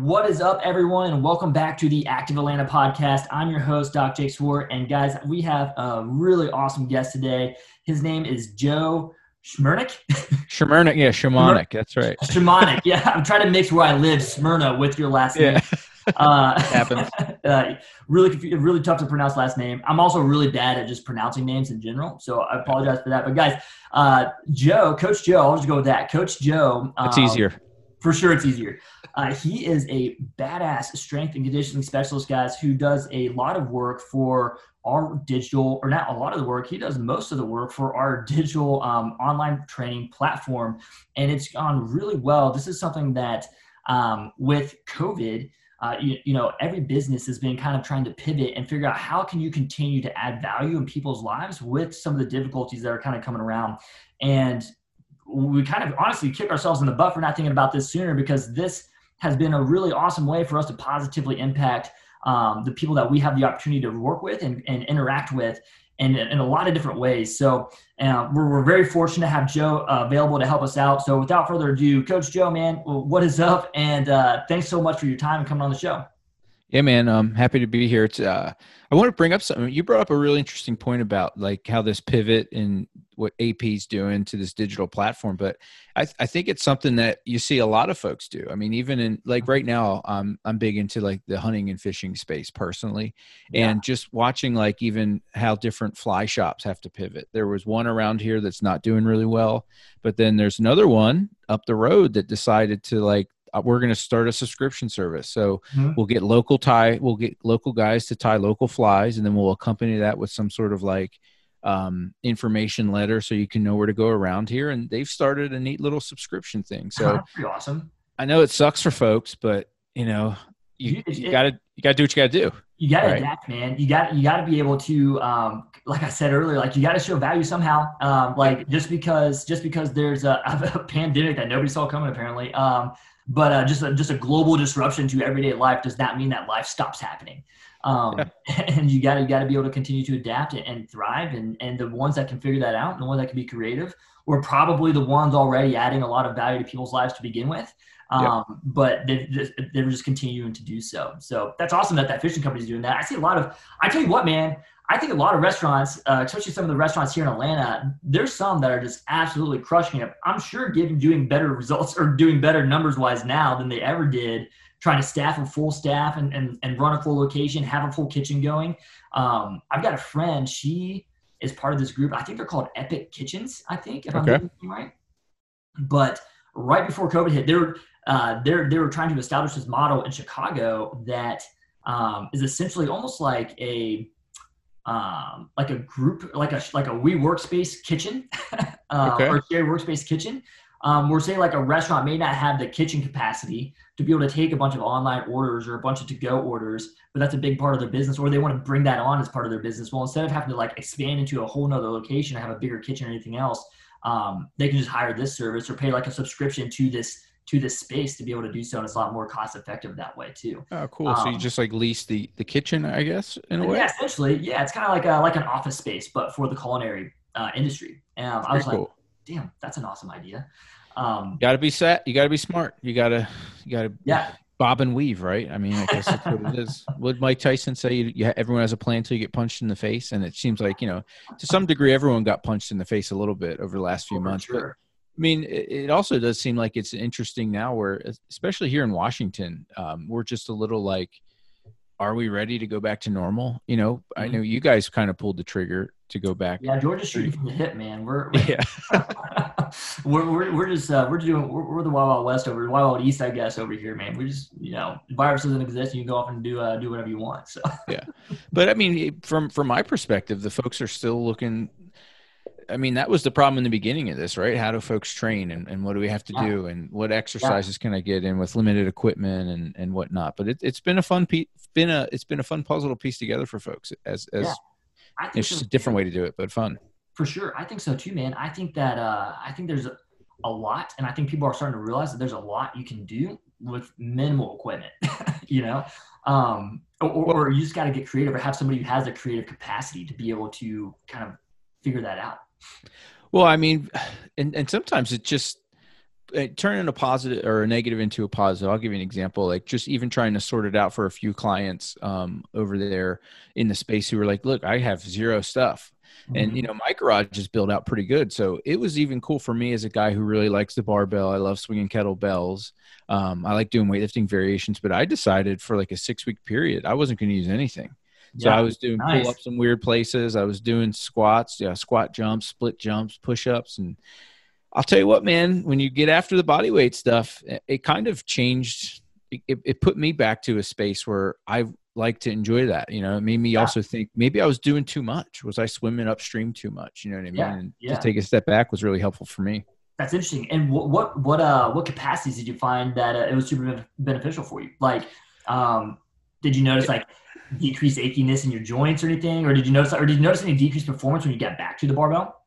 What is up, everyone, and welcome back to the Active Atlanta podcast. I'm your host, Doc Jake Swart, and guys, we have a really awesome guest today. His name is Joe Schmernick. Shamurnik, yeah, Shamonic, that's right. Shamonic, yeah. I'm trying to mix where I live, Smyrna, with your last name. Yeah. Uh, Happens. uh, really, really tough to pronounce last name. I'm also really bad at just pronouncing names in general, so I apologize for that. But guys, uh, Joe, Coach Joe, I'll just go with that. Coach Joe. It's um, easier. for sure it's easier. Uh, he is a badass strength and conditioning specialist, guys, who does a lot of work for our digital, or not a lot of the work, he does most of the work for our digital um, online training platform. And it's gone really well. This is something that um, with COVID, uh, you, you know, every business has been kind of trying to pivot and figure out how can you continue to add value in people's lives with some of the difficulties that are kind of coming around. And we kind of honestly kick ourselves in the butt for not thinking about this sooner because this has been a really awesome way for us to positively impact um, the people that we have the opportunity to work with and, and interact with in, in a lot of different ways. So uh, we're, we're very fortunate to have Joe uh, available to help us out. So without further ado, Coach Joe, man, what is up? And uh, thanks so much for your time and coming on the show. Yeah, man. I'm happy to be here. It's, uh, I want to bring up something. You brought up a really interesting point about like how this pivot and what AP is doing to this digital platform, but I, I think it's something that you see a lot of folks do. I mean, even in like right now, um, I'm big into like the hunting and fishing space personally, Yeah. and just watching like even how different fly shops have to pivot. There was one around here that's not doing really well, but then there's another one up the road that decided to like we're going to start a subscription service. So Mhm. we'll get local tie, we'll get local guys to tie local flies, and then we'll accompany that with some sort of like um, information letter so you can know where to go around here. And they've started a neat little subscription thing. So awesome. I know it sucks for folks, but you know, you, You- gotta you gotta do what you gotta do. You got to Right. adapt, man. You got you got to be able to, um, like I said earlier, like you got to show value somehow. Um, like just because just because there's a, a pandemic that nobody saw coming, apparently, um, but uh, just a, just a global disruption to everyday life does not mean that life stops happening. Um, and you got to you got to be able to continue to adapt and, and thrive. And and the ones that can figure that out, and the ones that can be creative, were probably the ones already adding a lot of value to people's lives to begin with. Um, but they, they're just continuing to do so. So that's awesome that that fishing company's doing that. I see a lot of, I tell you what, man, I think a lot of restaurants, uh, especially some of the restaurants here in Atlanta, there's some that are just absolutely crushing it. I'm sure getting doing better results or doing better numbers wise now than they ever did trying to staff a full staff and, and, and run a full location, have a full kitchen going. Um, I've got a friend, she is part of this group. I think they're called Epic Kitchens, I think, if I'm Okay. it right. But right before COVID hit, they were uh, they're they were trying to establish this model in Chicago that um, is essentially almost like a um, like a group like a like a WeWork space kitchen uh, Okay. or shared workspace kitchen. Um, where say like a restaurant may not have the kitchen capacity to be able to take a bunch of online orders or a bunch of to-go orders, but that's a big part of their business, or they want to bring that on as part of their business. Well, instead of having to like expand into a whole nother location and have a bigger kitchen or anything else, um, they can just hire this service or pay like a subscription to this to this space to be able to do so, and it's a lot more cost effective that way too. Oh, cool. so you Um, just like lease the the kitchen, I guess, in a way. Yeah, essentially, yeah, it's kind of like a, like an office space, but for the culinary uh, industry. Um, I was like, damn, that's an awesome idea. Um, You gotta be set. You gotta be smart. You gotta you gotta yeah, bob and weave, right? I mean, I guess that's what it is. Would Mike Tyson say you, you, everyone has a plan until you get punched in the face? And it seems like, you know, to some degree, everyone got punched in the face a little bit over the last few months. But. I mean, it, it also does seem like it's interesting now where, especially here in Washington, um, we're just a little like, are we ready to go back to normal? You know, mm-hmm. I know you guys kind of pulled the trigger to go back. Yeah, Georgia's shooting from the hip, man. We're, we're yeah, we're, we're, we're just uh, we're doing we're, we're the Wild Wild West over Wild Wild East, I guess, over here, man. We just you know, virus doesn't exist, you can go off and do uh, do whatever you want. So yeah, but I mean, from from my perspective, the folks are still looking. I mean, that was the problem in the beginning of this, right? How do folks train, and, and what do we have to yeah. do, and what exercises yeah. can I get in with limited equipment and and whatnot? But it, it's been a fun piece, been a it's been a fun puzzle to piece together for folks as as yeah it's so, just a different way to do it, but fun. For sure. I think so too, man. I think that uh, I think there's a, a lot, and I think people are starting to realize that there's a lot you can do with minimal equipment, you know? Um, or, or you just got to get creative or have somebody who has a creative capacity to be able to kind of figure that out. Well, I mean, and, and sometimes it just, turning a positive or a negative into a positive. I'll give you an example like just even trying to sort it out for a few clients um, over there in the space who were like look i have zero stuff. Mm-hmm. and you know my garage is built out pretty good. So it was even cool for me as a guy who really likes the barbell. I love swinging kettlebells. Um, i like doing weightlifting variations but i decided for like a six week period i wasn't going to use anything. So yeah, I was doing nice. pull ups in weird places. I was doing squats, yeah, squat jumps, split jumps, push ups, and I'll tell you what, man, when you get after the body weight stuff, it kind of changed. It, it put me back to a space where I like to enjoy that. You know, it made me yeah. also think maybe I was doing too much. Was I swimming upstream too much? You know what I mean? Yeah. And yeah. to take a step back was really helpful for me. That's interesting. And what what what uh what capacities did you find that uh, it was super beneficial for you? Like, um, did you notice like decreased achiness in your joints or anything, or did you notice or did you notice any decreased performance when you got back to the barbell?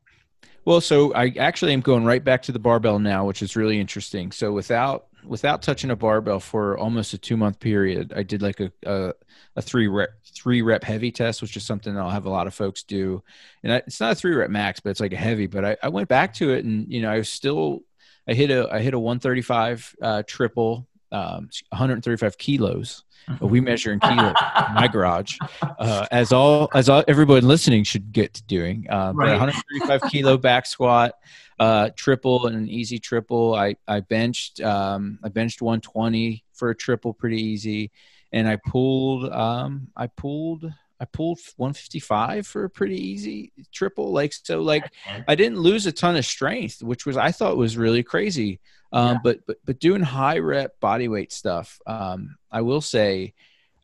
Well, so I actually am going right back to the barbell now, which is really interesting. So without without touching a barbell for almost a two month period, I did like a, a, a three rep three rep heavy test, which is something I'll have a lot of folks do. And I, it's not a three rep max, but it's like a heavy. But I, I went back to it, and you know, I was still I hit a I hit a 135 uh, triple, um, 135 kilos we measure in kilos in my garage, uh, as all as all, everybody listening should get to doing. Uh, right. 135 kilo back squat, uh, triple and an easy triple. I I benched um, I benched 120 for a triple, pretty easy, and I pulled um, I pulled. I pulled 155 for a pretty easy triple. Like so, like I didn't lose a ton of strength, which was I thought was really crazy. Um, yeah. but, but, but doing high rep body weight stuff, um, I will say,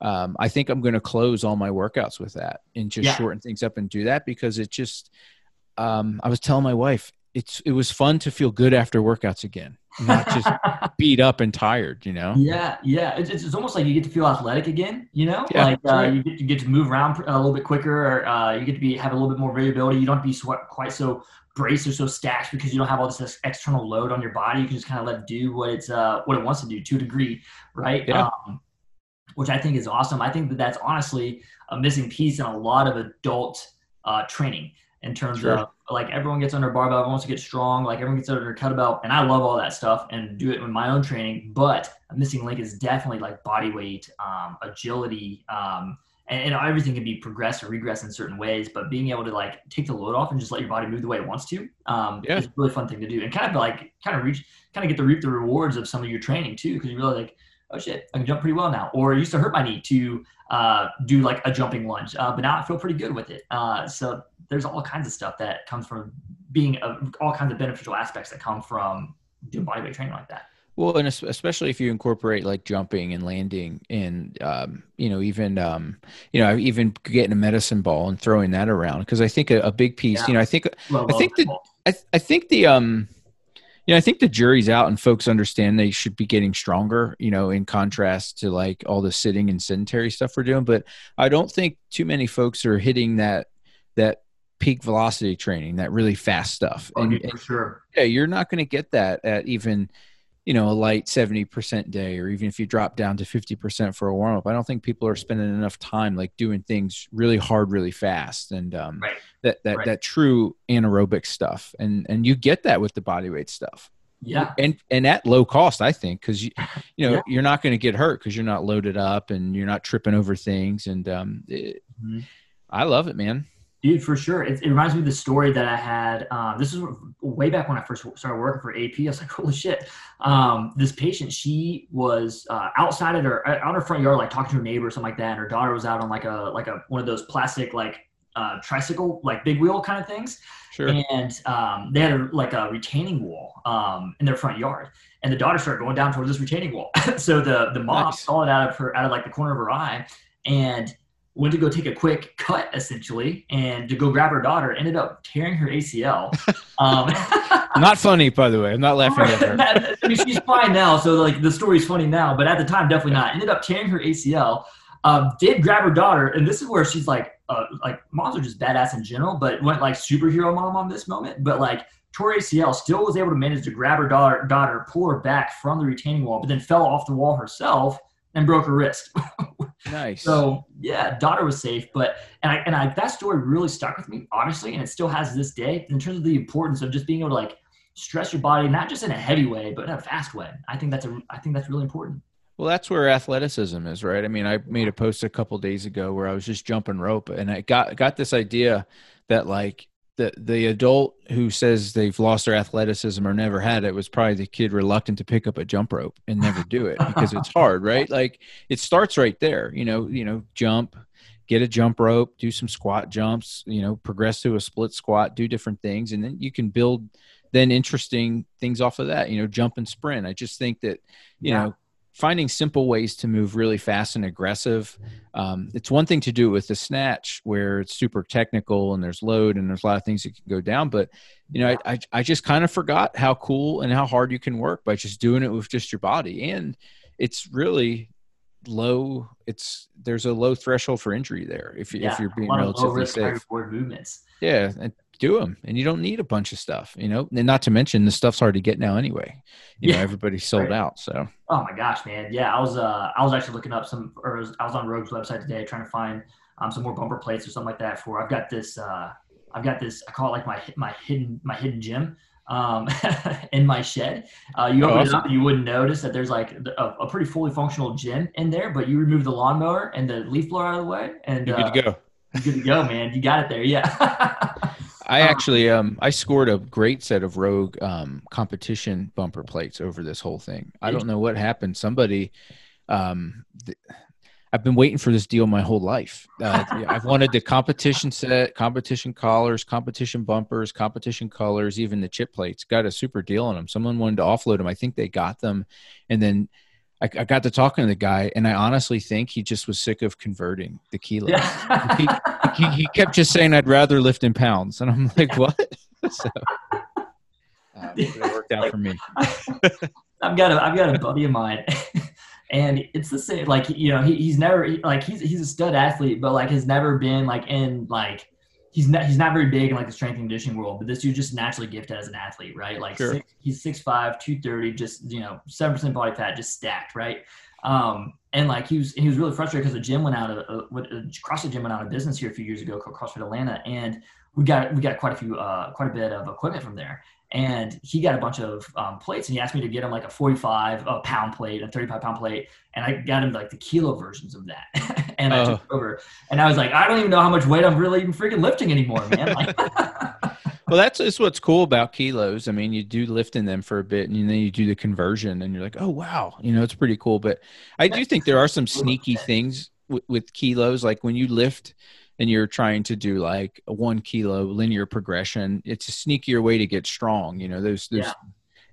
um, I think I'm going to close all my workouts with that and just yeah. shorten things up and do that because it just, um, I was telling my wife, it's, it was fun to feel good after workouts again, not just beat up and tired, you know? Yeah. Yeah. It's, it's, almost like you get to feel athletic again, you know, yeah, like, uh, right. you get to get to move around a little bit quicker, or, uh, you get to be, have a little bit more variability. You don't have to be quite so brace are so stacked because you don't have all this external load on your body. You can just kind of let it do what it's uh, what it wants to do to a degree, right? Yeah. Um, which I think is awesome. I think that that's honestly a missing piece in a lot of adult uh, training in terms sure. of like everyone gets under barbell, everyone wants to get strong, like everyone gets under kettlebell, and I love all that stuff and do it in my own training. But a missing link is definitely like body weight, um, agility, um, and, and, everything can be progress or regress in certain ways, but being able to like take the load off and just let your body move the way it wants to um, yeah. is a really fun thing to do, and kind of like kind of reach, kind of get to reap the rewards of some of your training too, because you realize like, oh shit, I can jump pretty well now. Or it used to hurt my knee to uh, do like a jumping lunge, uh, but now I feel pretty good with it. Uh, so there's all kinds of stuff that comes from being a, all kinds of beneficial aspects that come from doing bodyweight training like that. Well, and especially if you incorporate like jumping and landing, and um, you know, even um, you know, even getting a medicine ball and throwing that around, because I think a, a, big piece. Yeah. You know, I think I think that I, I think the um, you know, I think the jury's out, and folks understand they should be getting stronger. You know, in contrast to like all the sitting and sedentary stuff we're doing, but I don't think too many folks are hitting that that peak velocity training, that really fast stuff. Oh, and, and sure, yeah, you're not going to get that at even you know, a light 70% day, or even if you drop down to 50% for a warm up, I don't think people are spending enough time like doing things really hard, really fast. And um, right. that, that, right. that true anaerobic stuff. And, and you get that with the body weight stuff. Yeah. And, and at low cost, I think, cause you, you know, yeah. you're not going to get hurt cause you're not loaded up and you're not tripping over things. And um, it, mm-hmm. I love it, man. Dude, for sure. It, it, reminds me of the story that I had. Um, this is way back when I first started working for AP. I was like, holy shit. Um, this patient, she was uh, outside of her, on her front yard, like talking to her neighbor or something like that. And her daughter was out on like a, like a, one of those plastic, like uh, tricycle, like big wheel kind of things. Sure. And um, they had a, like a retaining wall um, in their front yard. And the daughter started going down towards this retaining wall. so the, the mom nice. saw it out of her, out of like the corner of her eye. And went to go take a quick cut essentially and to go grab her daughter ended up tearing her acl um, not funny by the way. I'm not laughing at her. I mean, she's fine now so like the story's funny now but at the time definitely not. Ended up tearing her acl um, did grab her daughter and this is where she's like uh, like moms are just badass in general but went like superhero mom on this moment but like tore acl still was able to manage to grab her daughter, daughter pull her back from the retaining wall but then fell off the wall herself and broke her wrist Nice. So yeah, daughter was safe, but and I and I that story really stuck with me, honestly, and it still has this day in terms of the importance of just being able to like stress your body, not just in a heavy way, but in a fast way. I think that's a I think that's really important. Well, that's where athleticism is, right? I mean, I made a post a couple days ago where I was just jumping rope, and I got got this idea that like the the adult who says they've lost their athleticism or never had it was probably the kid reluctant to pick up a jump rope and never do it because it's hard, right? Like it starts right there. You know, you know, jump, get a jump rope, do some squat jumps, you know, progress to a split squat, do different things, and then you can build then interesting things off of that. You know, jump and sprint. I just think that you yeah. know finding simple ways to move really fast and aggressive. Um, it's one thing to do it with the snatch where it's super technical and there's load and there's a lot of things that can go down. But you know, I, I, I just kind of forgot how cool and how hard you can work by just doing it with just your body. And it's really low. It's there's a low threshold for injury there if, yeah, if you're being relatively safe. movements. Yeah, and do them and you don't need a bunch of stuff you know and not to mention the stuff's hard to get now anyway you yeah. know everybody's sold right. out so oh my gosh man yeah i was uh i was actually looking up some or i was on rogue's website today trying to find um some more bumper plates or something like that for i've got this uh i've got this i call it like my my hidden my hidden gym um, in my shed. Uh, you open awesome. it up, you wouldn't notice that there's like a, a, pretty fully functional gym in there, but you remove the lawnmower and the leaf blower out of the way, and you're good uh, to go. You're good to go, man. You got it there, yeah. I um, actually um I scored a great set of Rogue um competition bumper plates over this whole thing. I don't know what happened. Somebody um th- I've been waiting for this deal my whole life. Uh, I've wanted the competition set, competition collars, competition bumpers, competition colors, even the chip plates. Got a super deal on them. Someone wanted to offload them. I think they got them, and then I, I, got to talking to the guy, and I honestly think he just was sick of converting the kilos. Yeah. he, he, he, kept just saying, "I'd rather lift in pounds," and I'm like, "What?" so uh, it worked out for me. I've got a I've got a buddy of mine, and it's the same. Like you know, he, he's never like he's he's a stud athlete, but like has never been like in like he's not he's not very big in like the strength and conditioning world, but this dude just naturally gifted as an athlete, right? Like sure. six, he's 6'5", 230, just you know, seven percent body fat, just stacked, right? Um, and like he was he was really frustrated because the gym went out of uh, uh, CrossFit gym went out of business here a few years ago called CrossFit Atlanta, and we got we got quite a few uh, quite a bit of equipment from there. And he got a bunch of um, plates, and he asked me to get him like a 45 a pound plate, a 35 pound plate, and I got him like the kilo versions of that. and I took oh. over, and I was like, I don't even know how much weight I'm really even freaking lifting anymore, man. Like, well, that's, that's what's cool about kilos. I mean, you do lift in them for a bit, and then you do the conversion, and you're like, oh wow, you know, it's pretty cool. But I do think there are some sneaky things with, with kilos, like when you lift and you're trying to do like a one kilo linear progression, it's a sneakier way to get strong. You know, those, those, yeah.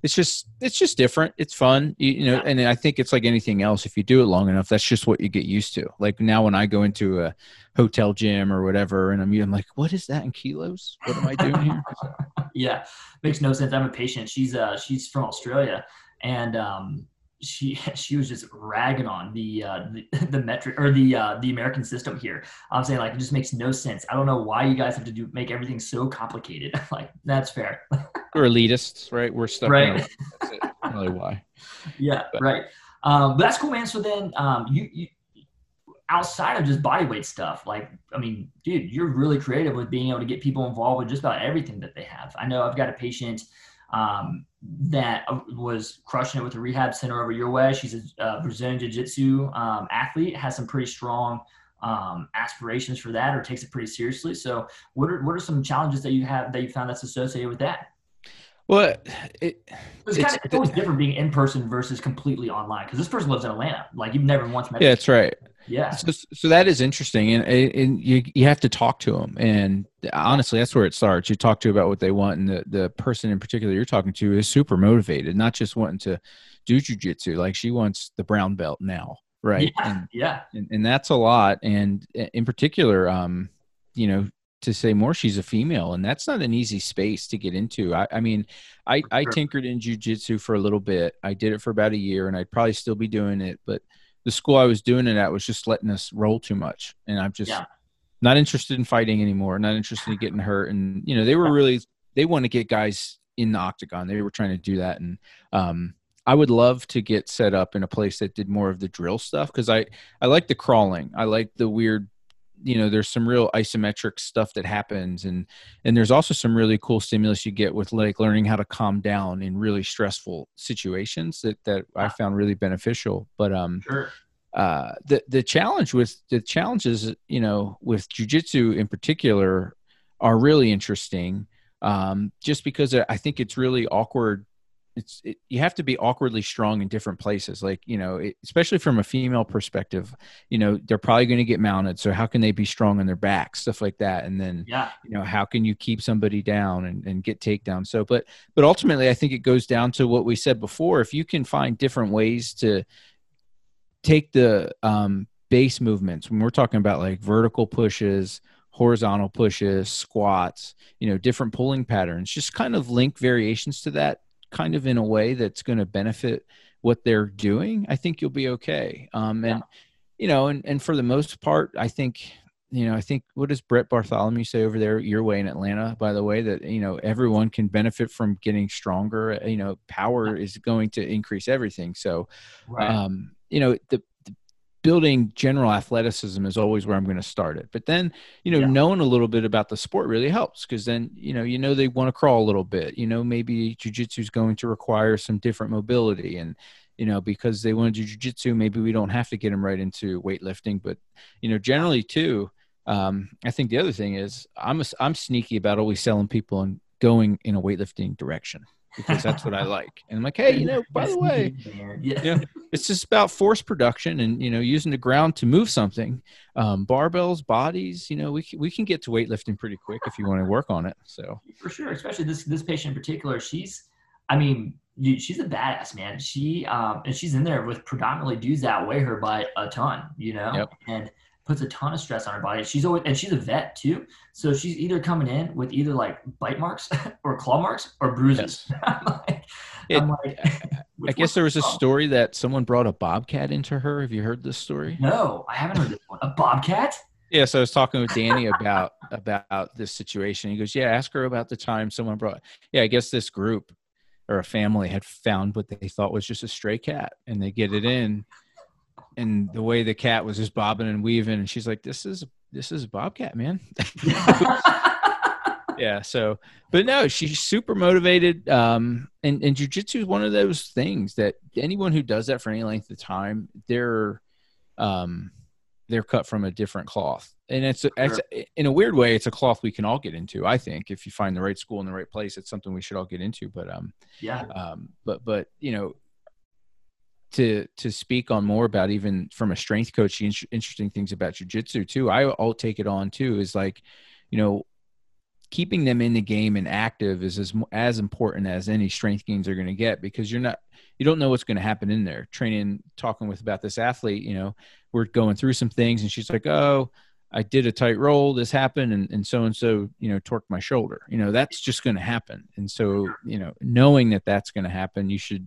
it's just, it's just different. It's fun, you, you know, yeah. and I think it's like anything else. If you do it long enough, that's just what you get used to. Like now when I go into a hotel gym or whatever, and I'm, I'm like, what is that in kilos? What am I doing here? yeah. Makes no sense. I'm a patient. She's, uh, she's from Australia and, um, she she was just ragging on the uh, the, the metric or the uh, the American system here. I'm saying like it just makes no sense. I don't know why you guys have to do make everything so complicated. like that's fair. We're elitists, right? We're stuck. Right. That's it. Really why? Yeah. But. Right. Um, but that's cool, man. So then um, you, you outside of just body weight stuff, like I mean, dude, you're really creative with being able to get people involved with just about everything that they have. I know I've got a patient um, that was crushing it with the rehab center over your way. She's a uh, Brazilian Jiu Jitsu um, athlete, has some pretty strong um, aspirations for that or takes it pretty seriously. So, what are what are some challenges that you have that you found that's associated with that? Well, it, it's, kind of, it's always different being in person versus completely online because this person lives in Atlanta. Like you've never once met. Yeah, that's right. Yeah. So, so that is interesting, and, and you you have to talk to them, and honestly, that's where it starts. You talk to about what they want, and the the person in particular you're talking to is super motivated, not just wanting to do jujitsu. Like she wants the brown belt now, right? Yeah. And, yeah. And, and that's a lot, and in particular, um, you know, to say more she's a female and that's not an easy space to get into. I, I mean i i tinkered in jiu-jitsu for a little bit. I did it for about a year and i'd probably still be doing it but the school i was doing it at was just letting us roll too much and i'm just yeah. not interested in fighting anymore not interested in getting hurt and you know they were really they want to get guys in the octagon. They were trying to do that and um I would love to get set up in a place that did more of the drill stuff because I I like the crawling. I like the weird you know there's some real isometric stuff that happens and and there's also some really cool stimulus you get with like learning how to calm down in really stressful situations that that I found really beneficial but um sure. uh the the challenge with the challenges you know with jujitsu in particular are really interesting um just because I think it's really awkward it's it, you have to be awkwardly strong in different places. Like you know it, especially from a female perspective you know they're probably going to get mounted so how can they be strong on their back? Stuff like that. And then yeah. you know how can you keep somebody down and, and get takedown? So but but ultimately i think it goes down to what we said before. If you can find different ways to take the um, base movements when we're talking about like vertical pushes horizontal pushes squats you know different pulling patterns just kind of link variations to that kind of in a way that's going to benefit what they're doing, I think you'll be okay. Um, and yeah. you know, and and for the most part, I think you know, I think what does Brett Bartholomew say over there your way in Atlanta, by the way, that you know everyone can benefit from getting stronger. You know, power is going to increase everything. So, right. um, you know, the building general athleticism is always where I'm going to start it. But then, you know, yeah. knowing a little bit about the sport really helps because then, you know, you know they want to crawl a little bit. You know, maybe jujitsu is going to require some different mobility, and you know, because they want to do jujitsu, maybe we don't have to get them right into weightlifting. But you know, generally too, um, I think the other thing is I'm a, I'm sneaky about always selling people and going in a weightlifting direction because that's what I like. And I'm like, hey, you know, by the way, yeah. You know, it's just about force production and you know using the ground to move something. Um, barbells, bodies, you know, we can, we can get to weightlifting pretty quick if you want to work on it. So for sure, especially this this patient in particular, she's, I mean, she's a badass man. She um and she's in there with predominantly dudes that weigh her by a ton, you know, yep. and puts a ton of stress on her body. She's always and she's a vet too, so she's either coming in with either like bite marks or claw marks or bruises. Yes. I'm like, it, I'm like I guess there was a oh. story that someone brought a bobcat into her. Have you heard this story? No, I haven't heard this one. A bobcat? Yeah, so I was talking with Danny about about this situation. He goes, "Yeah, ask her about the time someone brought. Yeah, I guess this group or a family had found what they thought was just a stray cat, and they get it in, and the way the cat was just bobbing and weaving and she's like this is this is a bobcat man. Yeah so but no she's super motivated um and and jiu-jitsu is one of those things that anyone who does that for any length of time they're um they're cut from a different cloth. And it's, sure. it's in a weird way it's a cloth we can all get into i think. If you find the right school in the right place it's something we should all get into but um yeah. um but but you know to to speak on more about even from a strength coach interesting things about jiu-jitsu too I, i'll take it on too is like you know keeping them in the game and active is as as important as any strength gains are going to get because you're not you don't know what's going to happen in there. Training talking with about this athlete you know we're going through some things and she's like oh i did a tight roll this happened and, and so and so you know torqued my shoulder. You know that's just going to happen. And so you know knowing that that's going to happen you should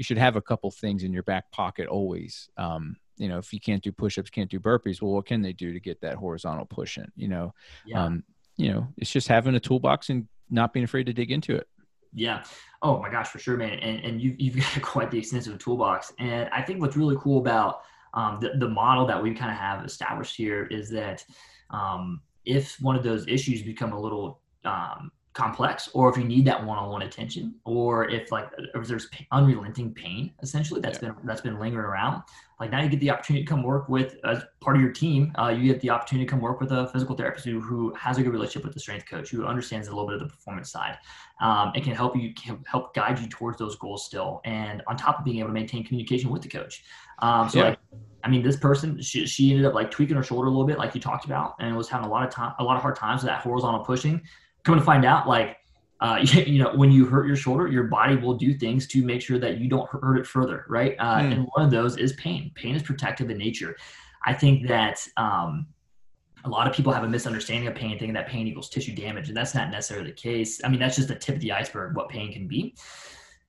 you should have a couple things in your back pocket always. Um, you know, if you can't do push-ups, can't do burpees, well, what can they do to get that horizontal push in? You know, yeah. um, you know, it's just having a toolbox and not being afraid to dig into it. Yeah. Oh my gosh, for sure, man. And and you you've got quite the extensive toolbox. And I think what's really cool about um, the the model that we kind of have established here is that um, if one of those issues become a little um, complex or if you need that one-on-one attention or if like if there's unrelenting pain essentially that's yeah. been that's been lingering around like now you get the opportunity to come work with as part of your team uh, you get the opportunity to come work with a physical therapist who, who has a good relationship with the strength coach who understands a little bit of the performance side um, and can help you can help guide you towards those goals still and on top of being able to maintain communication with the coach um, so yeah. like I mean, this person, she, she ended up like tweaking her shoulder a little bit, like you talked about, and was having a lot of time, a lot of hard times with that horizontal pushing. Coming to find out, like, uh, you know, when you hurt your shoulder, your body will do things to make sure that you don't hurt it further, right? Uh, mm. And one of those is pain. Pain is protective in nature. I think that um, a lot of people have a misunderstanding of pain, thinking that pain equals tissue damage, and that's not necessarily the case. I mean, that's just the tip of the iceberg what pain can be.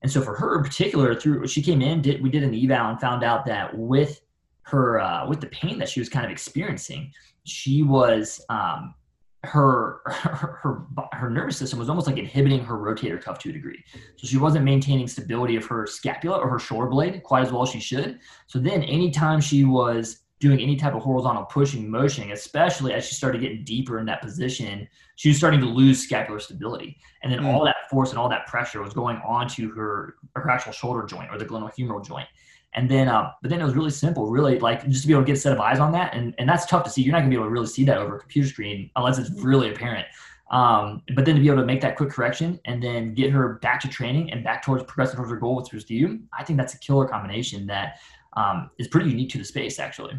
And so for her in particular, through she came in, did we did an eval and found out that with her uh, with the pain that she was kind of experiencing, she was um, her, her her nervous system was almost like inhibiting her rotator cuff to a degree. So she wasn't maintaining stability of her scapula or her shoulder blade quite as well as she should. So then anytime she was doing any type of horizontal pushing motion, especially as she started getting deeper in that position, she was starting to lose scapular stability. And then mm. all that force and all that pressure was going onto her, her actual shoulder joint or the glenohumeral joint. And then, uh, but then it was really simple, really like just to be able to get a set of eyes on that. And, and that's tough to see. You're not gonna be able to really see that over a computer screen unless it's really apparent. Um, but then to be able to make that quick correction and then get her back to training and back towards progressing towards her goal, which was you, I think that's a killer combination that um, is pretty unique to the space actually.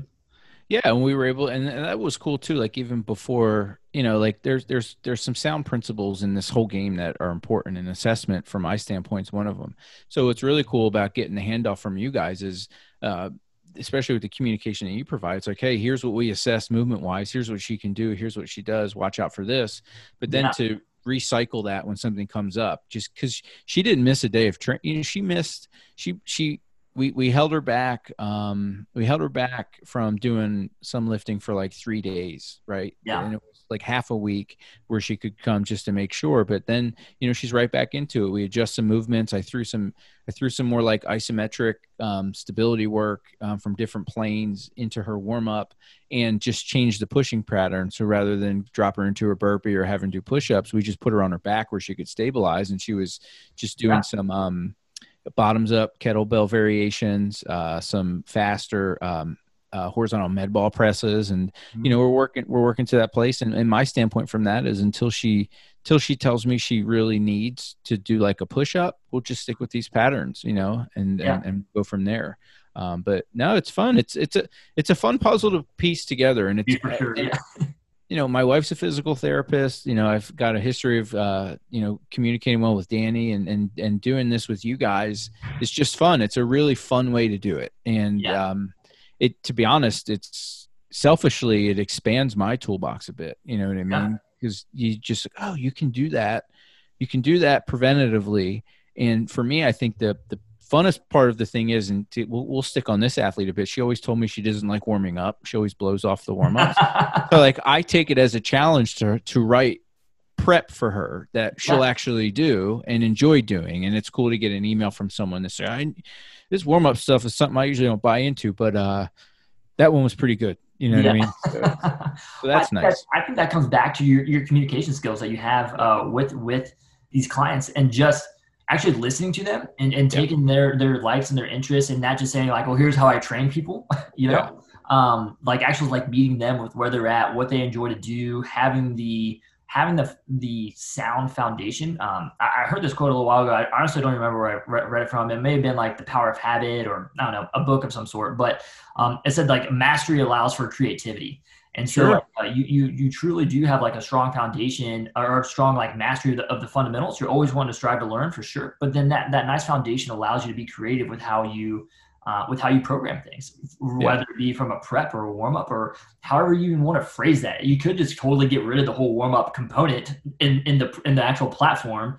Yeah, and we were able, and that was cool too. Like even before, you know, like there's there's there's some sound principles in this whole game that are important, and assessment from my standpoint is one of them. So what's really cool about getting the handoff from you guys is, uh, especially with the communication that you provide, it's like, hey, here's what we assess movement wise. Here's what she can do. Here's what she does. Watch out for this. But then yeah. to recycle that when something comes up, just because she didn't miss a day of training, you know, she missed she she we we held her back um we held her back from doing some lifting for like three days right? Yeah. And it was like half a week where she could come just to make sure but then you know she's right back into it. We adjust some movements. I threw some i threw some more like isometric um, stability work um, from different planes into her warm up and just changed the pushing pattern. So rather than drop her into a burpee or having to do push-ups we just put her on her back where she could stabilize and she was just doing yeah. some um bottoms up kettlebell variations, uh, some faster um, uh, horizontal med ball presses, and you know mm-hmm. we're working we're working to that place. And, and my standpoint from that is until she until she tells me she really needs to do like a push up, we'll just stick with these patterns, you know, and yeah. and, and, go from there. Um, but no, it's fun. It's it's a it's a fun puzzle to piece together, and it's for sure. Yeah you know, my wife's a physical therapist. You know, I've got a history of, uh, you know, communicating well with Danny and, and, and doing this with you guys. It's just fun. It's a really fun way to do it. And, yeah. um, it, to be honest, it's selfishly, it expands my toolbox a bit. You know what I mean? Because yeah. you just, oh, you can do that. You can do that preventatively. And for me, I think the, the funnest part of the thing is, and to, we'll, we'll, stick on this athlete a bit. She always told me she doesn't like warming up. She always blows off the warm ups. so like I take it as a challenge to to write prep for her that she'll yeah. actually do and enjoy doing. And it's cool to get an email from someone that say, I, "This warm up stuff is something I usually don't buy into, but uh, that one was pretty good." You know yeah. what I mean? So, so that's I nice. I think that comes back to your your communication skills that you have uh, with with these clients and just actually listening to them and, and taking their their likes and their interests and not just saying like well here's how i train people you know? Yeah. um like actually like meeting them with where they're at what they enjoy to do having the having the the sound foundation. Um i, I heard this quote a little while ago. I honestly don't remember where i read it from. It may have been like the power of habit or i don't know a book of some sort. But um it said like mastery allows for creativity and so sure. uh, you, you you truly do have like a strong foundation or a strong like mastery of the, of the, fundamentals. You're always wanting to strive to learn for sure. But then that, that nice foundation allows you to be creative with how you uh, with how you program things, whether yeah. it be from a prep or a warm up or however you even want to phrase that. You could just totally get rid of the whole warm up component in, in the in the actual platform.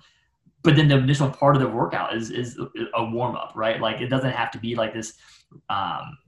But then the initial part of the workout is is a warm up, right? Like it doesn't have to be like this um,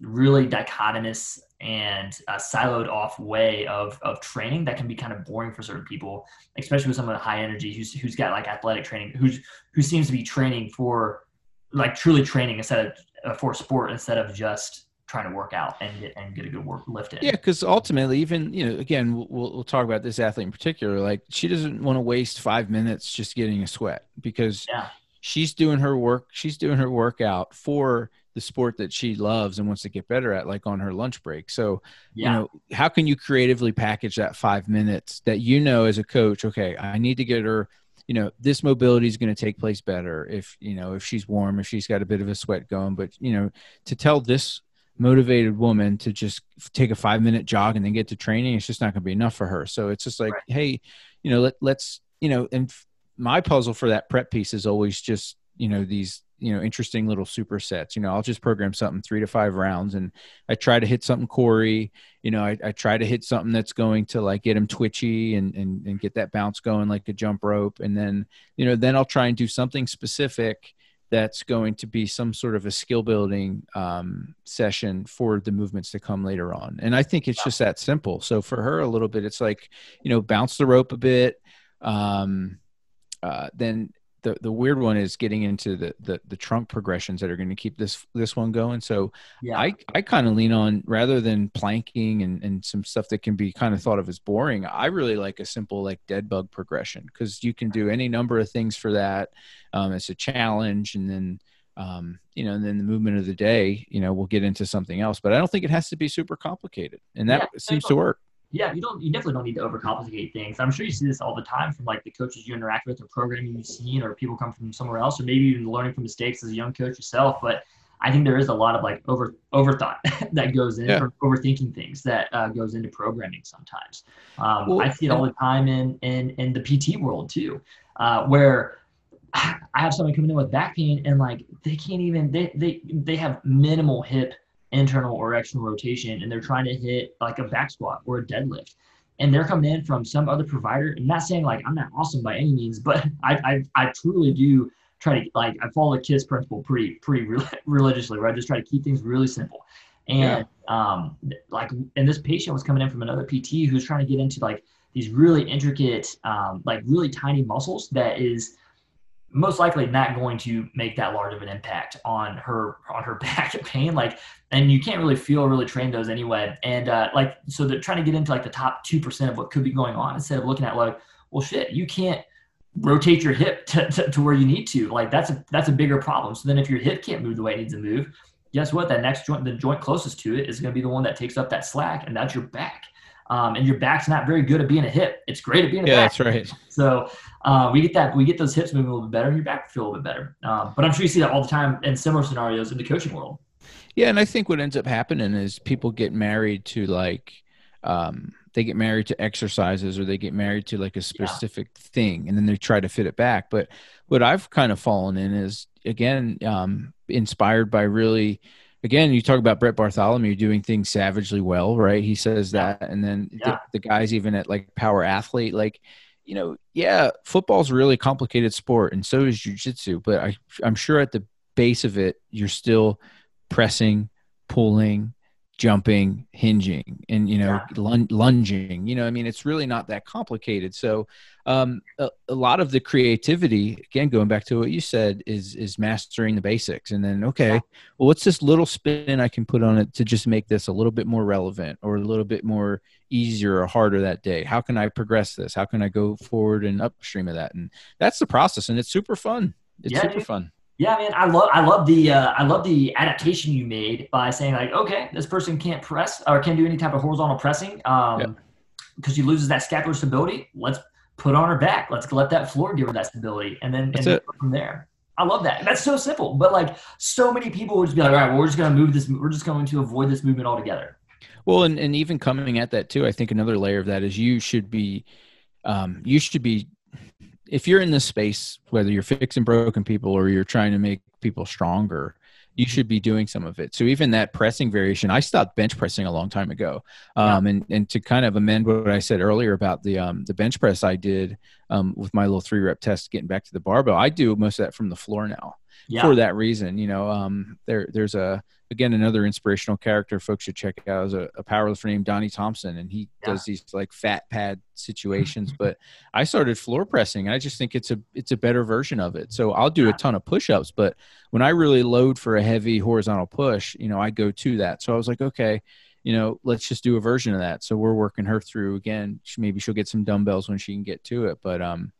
really dichotomous and a siloed off way of, of training that can be kind of boring for certain people, especially with someone high energy who's, who's got like athletic training, who's, who seems to be training for like truly training instead of uh, for sport instead of just trying to work out and get and get a good work lift in. Yeah, because ultimately, even you know, again, we'll, we'll talk about this athlete in particular. Like she doesn't want to waste five minutes just getting a sweat because Yeah. she's doing her work. She's doing her workout for the sport that she loves and wants to get better at, like on her lunch break. So Yeah. you know how can you creatively package that five minutes that you know as a coach okay i need to get her you know this mobility is going to take place better if you know if she's warm if she's got a bit of a sweat going but you know to tell this motivated woman to just take a five minute jog and then get to training it's just not going to be enough for her so it's just like Right. hey you know let, let's you know and f- my puzzle for that prep piece is always just you know these you know interesting little supersets. You know i'll just program something three to five rounds and i try to hit something corey. You know I, I try to hit something that's going to like get him twitchy and, and and get that bounce going like a jump rope. And then you know then i'll try and do something specific that's going to be some sort of a skill building um, session for the movements to come later on. And i think it's just that simple. So for her a little bit it's like you know bounce the rope a bit um, uh, then the, the weird one is getting into the, the, the trunk progressions that are going to keep this this one going. So Yeah. I, I kind of lean on rather than planking and, and some stuff that can be kind of thought of as boring. I really like a simple like dead bug progression because you can do any number of things for that. Um, it's a challenge, and then um, you know, and then the movement of the day, you know, we'll get into something else. But I don't think it has to be super complicated, and that Yeah, seems to work. Yeah, you don't you definitely don't need to overcomplicate things. I'm sure you see this all the time from like the coaches you interact with or programming you've seen or people come from somewhere else or maybe even learning from mistakes as a young coach yourself. But I think there is a lot of like over overthought that goes in Yeah. or overthinking things that uh, goes into programming sometimes. Um, Well, I see it all the time in in in the PT world too, uh, where I have someone coming in with back pain and like they can't even they they they have minimal hip internal or external rotation and they're trying to hit like a back squat or a deadlift. And they're coming in from some other provider and not saying like i'm not awesome by any means but i i, I truly do try to like i follow the kiss principle pretty pretty re- religiously where i just try to keep things really simple. And um like and this patient was coming in from another pt who's trying to get into like these really intricate um like really tiny muscles that is most likely not going to make that large of an impact on her on her back pain like and you can't really feel really train those anyway. And uh, like so they're trying to get into like the top 2% of what could be going on instead of looking at like well shit you can't rotate your hip to, to, to where you need to. Like that's a that's a bigger problem. So then if your hip can't move the way it needs to move guess what? That next joint the joint closest to it is going to be the one that takes up that slack and that's your back um, and your back's not very good at being a hip it's great at being a Yeah, back that's right. so uh, we get that we get those hips moving a little bit better, and your back feel a little bit better. Um, but I'm sure you see that all the time in similar scenarios in the coaching world. Yeah, and I think what ends up happening is people get married to like um they get married to exercises or they get married to like a specific thing and then they try to fit it back. But what I've kind of fallen in is again um inspired by really again you talk about Brett Bartholomew doing things savagely well, right? He says that and then Yeah. the, the guys even at like power athlete like you know, yeah, football's a really complicated sport and so is jujitsu, but I I'm sure at the base of it you're still pressing, pulling, jumping, hinging, and you know, lun- lunging. You know, I mean, it's really not that complicated. So, um, a, a lot of the creativity, again, going back to what you said, is is mastering the basics, and then okay, well, what's this little spin I can put on it to just make this a little bit more relevant or a little bit more easier or harder that day? How can I progress this? How can I go forward and upstream of that? And that's the process, and it's super fun. It's Yeah, super fun. Yeah, man, I love I love the uh, I love the adaptation you made by saying like, okay, this person can't press or can't do any type of horizontal pressing um, Yeah. because she loses that scapular stability. Let's put on her back. Let's let that floor give her that stability, and then and from there. I love that. That's so simple, but like so many people would just be like, all right, well, we're just gonna move this. We're just going to avoid this movement altogether. Well, and, and even coming at that too, I think another layer of that is you should be, um, you should be, if you're in this space, whether you're fixing broken people or you're trying to make people stronger, you should be doing some of it. So even that pressing variation, I stopped bench pressing a long time ago. Um, and, and to kind of amend what I said earlier about the, um, the bench press I did, um, with my little three rep test, getting back to the barbell, I do most of that from the floor now. yeah. for that reason. You know, um, there there's a again another inspirational character folks should check out is a, a powerlifter named Donnie Thompson, and he yeah. does these like fat pad situations. but I started floor pressing. And I just think it's a it's a better version of it. So I'll do a ton of push ups, but when I really load for a heavy horizontal push, you know, I go to that. So I was like, okay you know, let's just do a version of that. So we're working her through again. She, maybe she'll get some dumbbells when she can get to it, but um,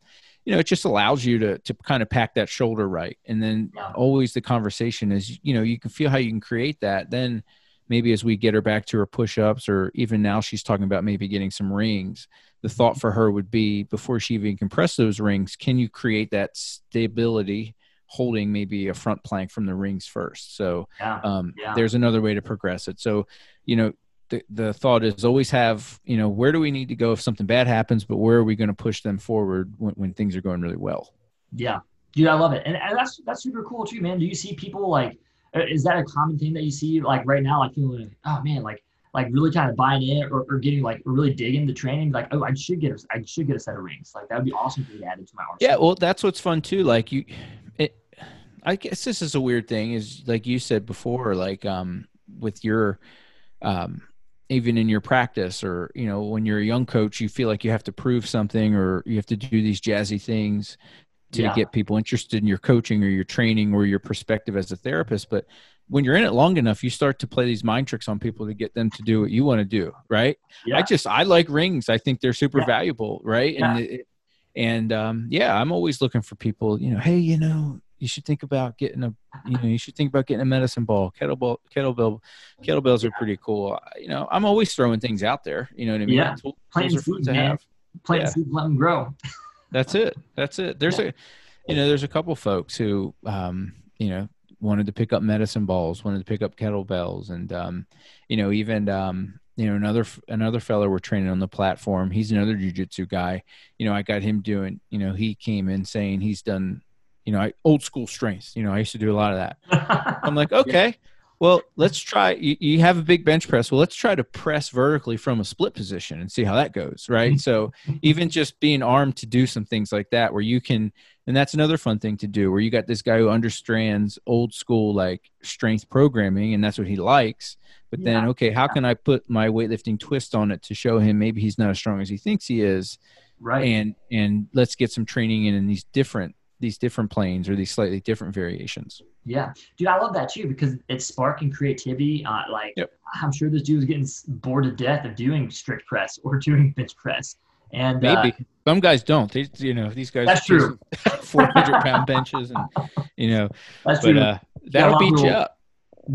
you know, it just allows you to to kind of pack that shoulder right. And then yeah. always the conversation is, you know, you can feel how you can create that. Then maybe as we get her back to her push ups, or even now she's talking about maybe getting some rings. The thought mm-hmm. for her would be before she even can press those rings, can you create that stability? holding maybe a front plank from the rings first. So yeah, um, yeah. there's another way to progress it. So, you know, the, the thought is always have you know where do we need to go if something bad happens but where are we going to push them forward when, when things are going really well? Yeah. Dude i love it. And, and that's that's super cool too man. Do you see people like uh, is that a common thing that you see like right now like feeling like oh man like like really kind of buying in or, or getting like really digging the training? Like oh i should get a, i should get a set of rings. Like that would be awesome to add into my arsenal. yeah well that's what's fun too like you it i guess this is a weird thing is like you said before like um with your um even in your practice or you know when you're a young coach you feel like you have to prove something or you have to do these jazzy things to yeah. get people interested in your coaching or your training or your perspective as a therapist but when you're in it long enough you start to play these mind tricks on people to get them to do what you want to do right yeah. i just i like rings i think they're super yeah. valuable right and it, and um, yeah i'm always looking for people you know hey you know you should think about getting a you know you should think about getting a medicine ball kettlebell kettlebell kettlebells are pretty cool. You know i'm always throwing things out there you know what i mean? Yeah. Plant seeds man. have. plant yeah. seeds let them grow. That's it. That's it. There's yeah. a you know there's a couple folks who um you know wanted to pick up medicine balls wanted to pick up kettlebells and um you know even um you know another another fellow we're training on the platform he's another jiu-jitsu guy. You know i got him doing you know he came in saying he's done you know, I, old school strength. You know, I used to do a lot of that. I'm like, okay, well, let's try. You, you, have a big bench press. Well, let's try to press vertically from a split position and see how that goes. Right. Mm-hmm. so even just being armed to do some things like that, where you can, and that's another fun thing to do, where you got this guy who understands old school like strength programming, and that's what he likes. But yeah. then, okay, how can I put my weightlifting twist on it to show him maybe he's not as strong as he thinks he is? Right. And and let's get some training in in these different these different planes or these slightly different variations. Yeah, dude, I love that too because it's sparking creativity. Uh, like, yep. I'm sure this dude is getting bored to death of doing strict press or doing bench press. And maybe uh, some guys don't. They, you know, these guys that's true. 400 pound benches, and you know, that's but, true. Uh, that'll beat you up,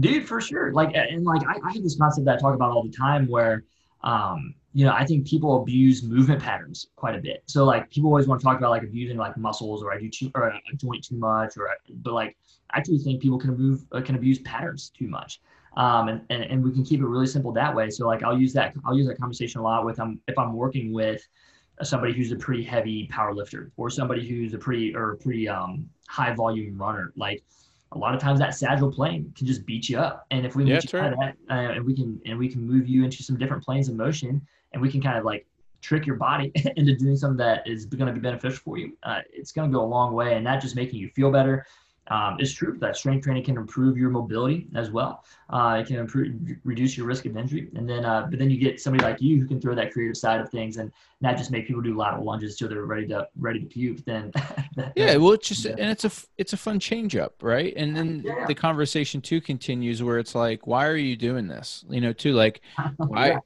dude, for sure. Like, and like I, I have this concept that I talk about all the time where um, you know, I think people abuse movement patterns quite a bit. So like people always want to talk about like abusing like muscles or I do too or a joint too much or but like I actually think people can move uh, can abuse patterns too much. Um, and, and, and we can keep it really simple that way. So like I'll use that I'll use that conversation a lot with um if I'm working with somebody who's a pretty heavy power lifter or somebody who's a pretty or pretty um high volume runner like a lot of times that sagittal plane can just beat you up. And if we yeah, meet you right. that, uh, and we can and we can move you into some different planes of motion, and we can kind of like trick your body into doing something that is going to be beneficial for you, uh, it's going to go a long way. And not just making you feel better, um, it's true that strength training can improve your mobility as well. Uh, it can improve, reduce your risk of injury, and then uh, but then you get somebody like you who can throw that creative side of things and not just make people do lateral lunges till they're ready to ready to puke. Then yeah, well, it's just yeah. and it's a it's a fun change up, right? And then yeah. the conversation too continues where it's like, why are you doing this? You know, too like why. yeah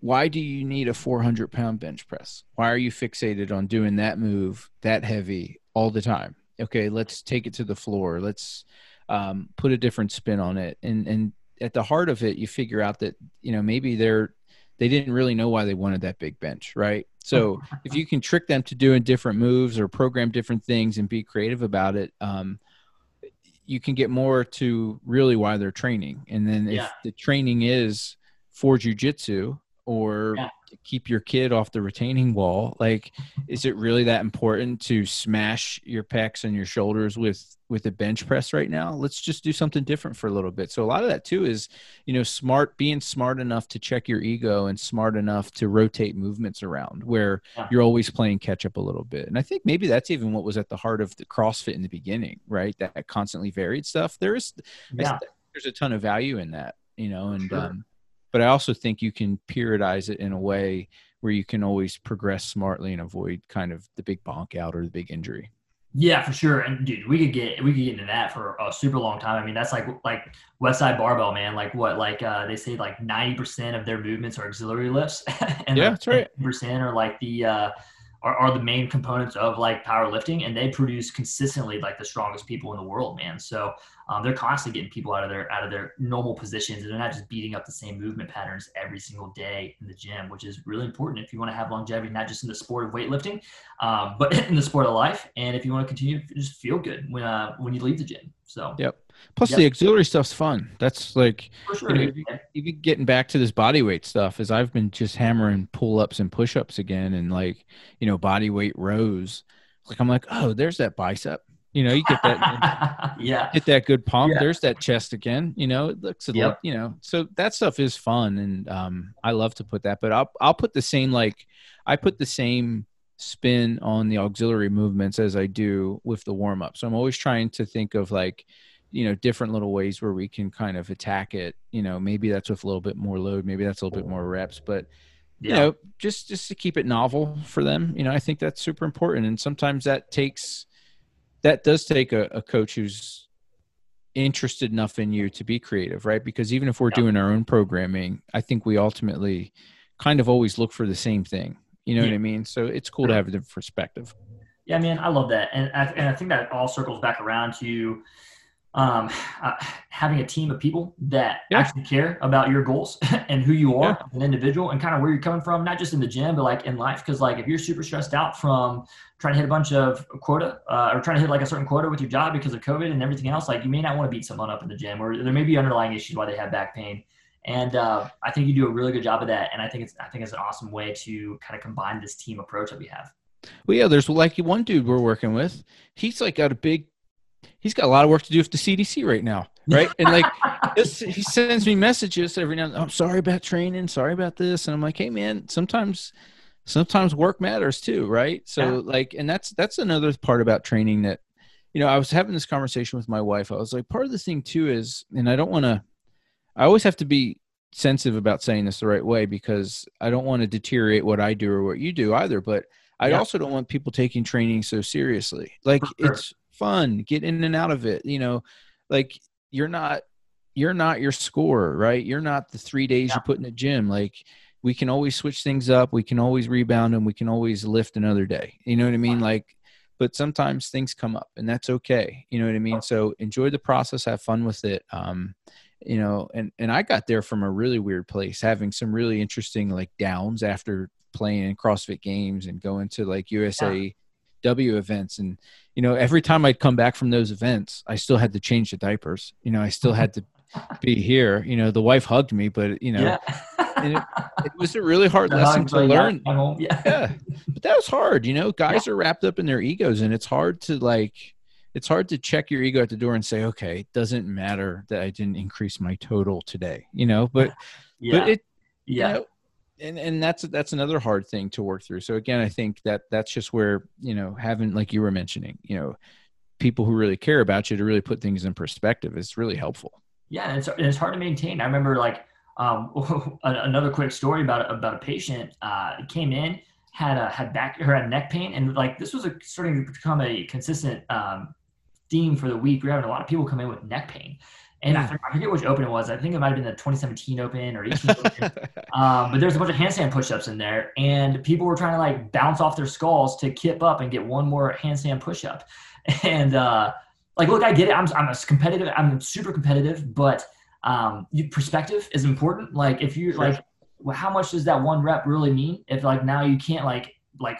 why do you need a 400 pound bench press? Why are you fixated on doing that move that heavy all the time? Okay let's take it to the floor let's um, put a different spin on it and and at the heart of it you figure out that you know maybe they're they didn't really know why they wanted that big bench right so if you can trick them to doing different moves or program different things and be creative about it um, you can get more to really why they're training and then if yeah. the training is for jujitsu or yeah. To keep your kid off the retaining wall. Like, is it really that important to smash your pecs and your shoulders with with a bench press right now? Let's just do something different for a little bit. So a lot of that too is, you know, smart being smart enough to check your ego and smart enough to rotate movements around where yeah. you're always playing catch up a little bit. And I think maybe that's even what was at the heart of the CrossFit in the beginning, right? That constantly varied stuff. There is yeah. there's a ton of value in that, you know, and sure. um but I also think you can periodize it in a way where you can always progress smartly and avoid kind of the big bonk out or the big injury. Yeah, for sure. And dude, we could get we could get into that for a super long time. I mean, that's like like Westside Barbell, man. Like what? Like uh, they say like ninety percent of their movements are auxiliary lifts, and yeah, that's right. Percent are like the uh, are, are the main components of like powerlifting, and they produce consistently like the strongest people in the world, man. So um, they're constantly getting people out of their out of their normal positions, and they're not just beating up the same movement patterns every single day in the gym, which is really important if you want to have longevity, not just in the sport of weightlifting, um, but in the sport of life, and if you want to continue just feel good when uh, when you leave the gym. So yep. Plus yep. the auxiliary stuff's fun. That's like sure, you know, even getting back to this body weight stuff is I've been just hammering pull ups and push ups again and like, you know, body weight rows. Like I'm like, oh, there's that bicep. You know, you get that yeah. Get that good pump. Yeah. There's that chest again. You know, it looks yep. like, you know, so that stuff is fun and um I love to put that. But I'll I'll put the same like I put the same spin on the auxiliary movements as I do with the warm up. So I'm always trying to think of like you know different little ways where we can kind of attack it you know maybe that's with a little bit more load maybe that's a little bit more reps but you know just just to keep it novel for them you know i think that's super important and sometimes that takes that does take a, a coach who's interested enough in you to be creative right? Because even if we're yeah. doing our own programming i think we ultimately kind of always look for the same thing you know yeah. what i mean? So it's cool to have a different perspective. Yeah man i love that and I, and I think that all circles back around to um, uh, having a team of people that yeah. actually care about your goals and who you are yeah. as an individual and kind of where you're coming from, not just in the gym, but like in life. Cause like if you're super stressed out from trying to hit a bunch of quota uh, or trying to hit like a certain quota with your job because of COVID and everything else, like you may not want to beat someone up in the gym or there may be underlying issues why they have back pain. And uh, I think you do a really good job of that. And I think it's, I think it's an awesome way to kind of combine this team approach that we have. Well, yeah, there's like one dude we're working with. He's like got a big he's got a lot of work to do with the CDC right now, right? And like, he sends me messages every now. and then. I'm sorry about training, sorry about this, and I'm like, hey man, sometimes, sometimes work matters too, right? So yeah. like, and that's that's another part about training that, you know, I was having this conversation with my wife. I was like, part of the thing too is, and I don't want to, I always have to be sensitive about saying this the right way because I don't want to deteriorate what I do or what you do either, but. I yeah. also don't want people taking training so seriously. Like sure. it's fun get in and out of it you know like you're not you're not your score right? You're not the three days yeah. you put in the gym. Like we can always switch things up. We can always rebound and we can always lift another day. You know what i mean? Like but sometimes things come up and that's okay. You know what i mean? So enjoy the process have fun with it. Um you know and and i got there from a really weird place having some really interesting like downs after playing in crossfit games and going to like usa yeah W events. And, you know, every time I'd come back from those events, I still had to change the diapers. You know, I still had to be here. You know, the wife hugged me, but, you know, yeah. it, it, was a really hard lesson to learn. Yeah. yeah. But that was hard. You know, guys yeah. are wrapped up in their egos and it's hard to like, it's hard to check your ego at the door and say, okay, it doesn't matter that I didn't increase my total today, you know, but, yeah. but it, yeah. You know, and and that's that's another hard thing to work through. So again i think that that's just where you know having like you were mentioning you know people who really care about you to really put things in perspective is really helpful. Yeah and it's, it's hard to maintain. I remember like um, another quick story about about a patient uh, came in had a had back or had neck pain and like this was a, starting to become a consistent um, theme for the week. We we're having a lot of people come in with neck pain and I forget which open it was. I think it might have been the 2017 Open or 18 Open. Um, but there's a bunch of handstand push-ups in there, and people were trying to like bounce off their skulls to kip up and get one more handstand push-up. And uh, like, look, I get it. I'm I'm a competitive. I'm super competitive, but um, perspective is important. Like, if you sure. like, well, how much does that one rep really mean? If like now you can't like like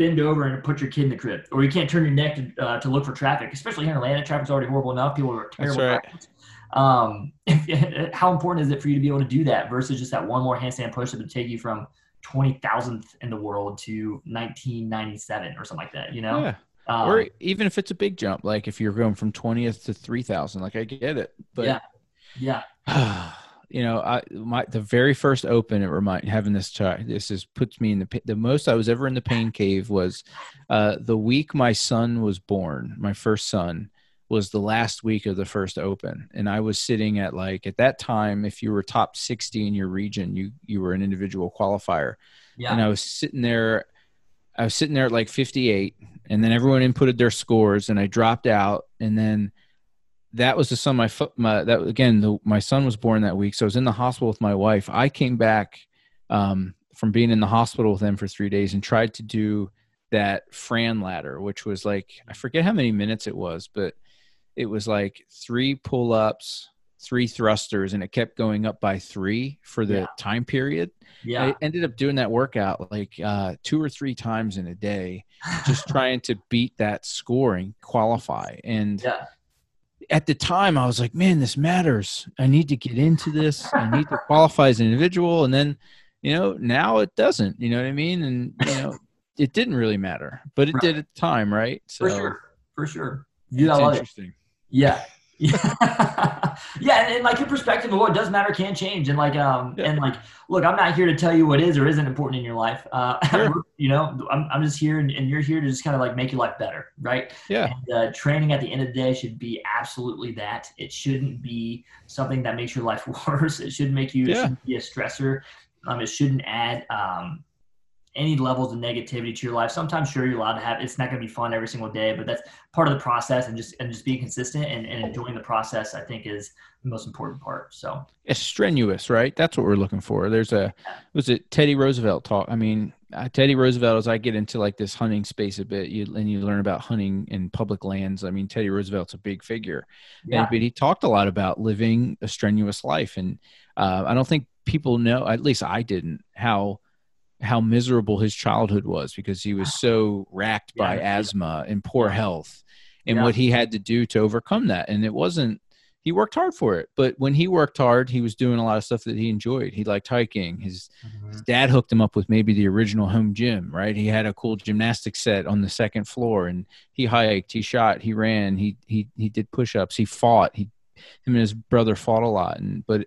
bend over and put your kid in the crib, or you can't turn your neck to, uh, to look for traffic. Especially here in Atlanta, traffic's already horrible enough. People are terrible. That's right. Um, how important is it for you to be able to do that versus just that one more handstand push-up to take you from twenty thousandth in the world to nineteen ninety seven or something like that. You know. Yeah. Um, or even if it's a big jump, like if you're going from twentieth to three thousand, like I get it, but yeah. Yeah. you know, I my the very first open it remind having this child This is puts me in the the most I was ever in the pain cave was uh, the week my son was born. My first son was the last week of the first open, and I was sitting at like at that time, if you were top sixty in your region, you you were an individual qualifier, Yeah. and I was sitting there. I was sitting there at like 58, and then everyone inputted their scores, and I dropped out, and then that was the son my my that again the, my son was born that week so i was in the hospital with my wife i came back um, from being in the hospital with them for three days and tried to do that fran ladder which was like i forget how many minutes it was but it was like three pull-ups three thrusters and it kept going up by three for the Yeah. time period yeah. i ended up doing that workout like uh, two or three times in a day just trying to beat that score and qualify and yeah. At the time I was like, man, this matters. I need to get into this. I need to qualify as an individual. And then, you know, now it doesn't, you know what I mean? And, you know, it didn't really matter, but it did at the time, right? So For sure. For sure. Dude, it's I love it. interesting. Yeah. Yeah. yeah, and, and like your perspective of what does matter can change. And like um Yeah. and like look, I'm not here to tell you what is or isn't important in your life. Uh you know, I'm I'm just here and, and you're here to just kind of like make your life better, right? Yeah. And uh, training at the end of the day should be absolutely that. It shouldn't be something that makes your life worse. It shouldn't make you it shouldn't be a stressor. Um, it shouldn't add um, any levels of negativity to your life. Sometimes, sure, you're allowed to have. It's not going to be fun every single day, but that's part of the process. And just and just being consistent and, and enjoying the process, I think, is the most important part. So It's strenuous, right? That's what we're looking for. There's a, was it Teddy Roosevelt talk? I mean, uh, Teddy Roosevelt, as I get into like this hunting space a bit, you, and you learn about hunting in public lands. I mean, Teddy Roosevelt's a big figure. yeah, And, but he talked a lot about living a strenuous life, and uh, I don't think people know. At least I didn't how how miserable his childhood was because he was so racked by Yeah. asthma and poor health, and Yeah. what he had to do to overcome that. And it wasn't. He worked hard for it, but when he worked hard, he was doing a lot of stuff that he enjoyed. He liked hiking. His his dad hooked him up with maybe the original home gym, right? He had a cool gymnastics set on the second floor and he hiked, he shot, he ran, he he he did push-ups, he fought. He him and his brother fought a lot and but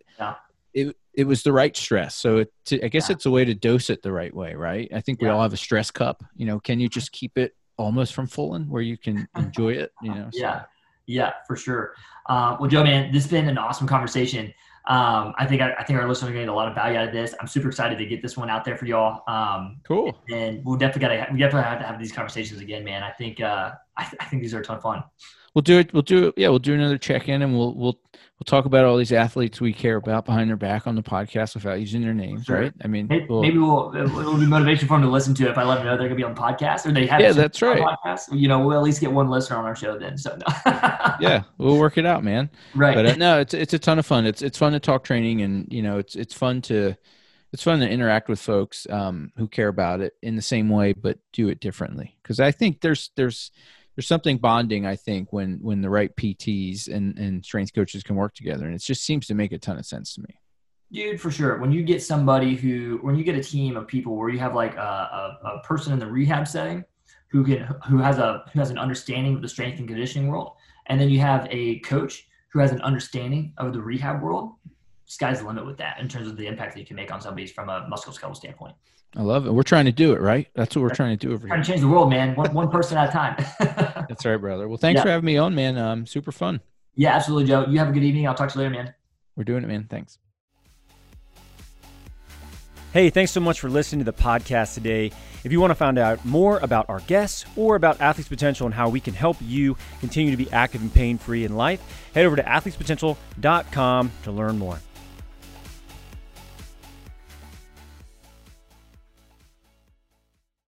it it was the right stress. So it, to, I guess Yeah. it's a way to dose it the right way, right? I think we Yeah. all have a stress cup, you know, can you just keep it almost from fulling where you can enjoy it, you know? So- yeah, yeah, for sure. Uh, well, Joe, man, this has been an awesome conversation. Um, I think I, I think our listeners are getting a lot of value out of this. I'm super excited to get this one out there for y'all. Um, Cool. and we'll definitely got to we definitely have to have these conversations again, man. I think uh, I, I think these are a ton of fun. We'll do it. We'll do it. Yeah, we'll do another check in, and we'll we'll we'll talk about all these athletes we care about behind their back on the podcast without using their names, Sure. right? I mean, Maybe, we'll- maybe we'll it'll be motivation for them to listen to it if I let them know they're gonna be on the podcast or they have Yeah, that's right. Podcast. You know, we'll at least get one listener on our show then. So yeah, we'll work it out, man. right. But uh, no, it's it's a ton of fun. It's it's fun to talk training, and you know, it's it's fun to it's fun to interact with folks um, who care about it in the same way, but do it differently. Because I think there's there's there's something bonding. I think when when the right PTs and and strength coaches can work together, and it just seems to make a ton of sense to me. Dude, for sure. When you get somebody who, when you get a team of people where you have like a, a, a person in the rehab setting who can, who has a, who has an understanding of the strength and conditioning world, and then you have a coach who has an understanding of the rehab world, sky's the limit with that in terms of the impact that you can make on somebody from a musculoskeletal standpoint. I love it. We're trying to do it, right? That's what we're trying to do over Trying here. to change the world, man. One, one person at a time. That's right, brother. Well, thanks Yeah. for having me on, man. Um, super fun. yeah, absolutely, Joe. You have a good evening. I'll talk to you later, man. We're doing it, man. Thanks. Hey, thanks so much for listening to the podcast today. If you want to find out more about our guests or about Athletes Potential and how we can help you continue to be active and pain free in life, head over to athletespotential.com to learn more.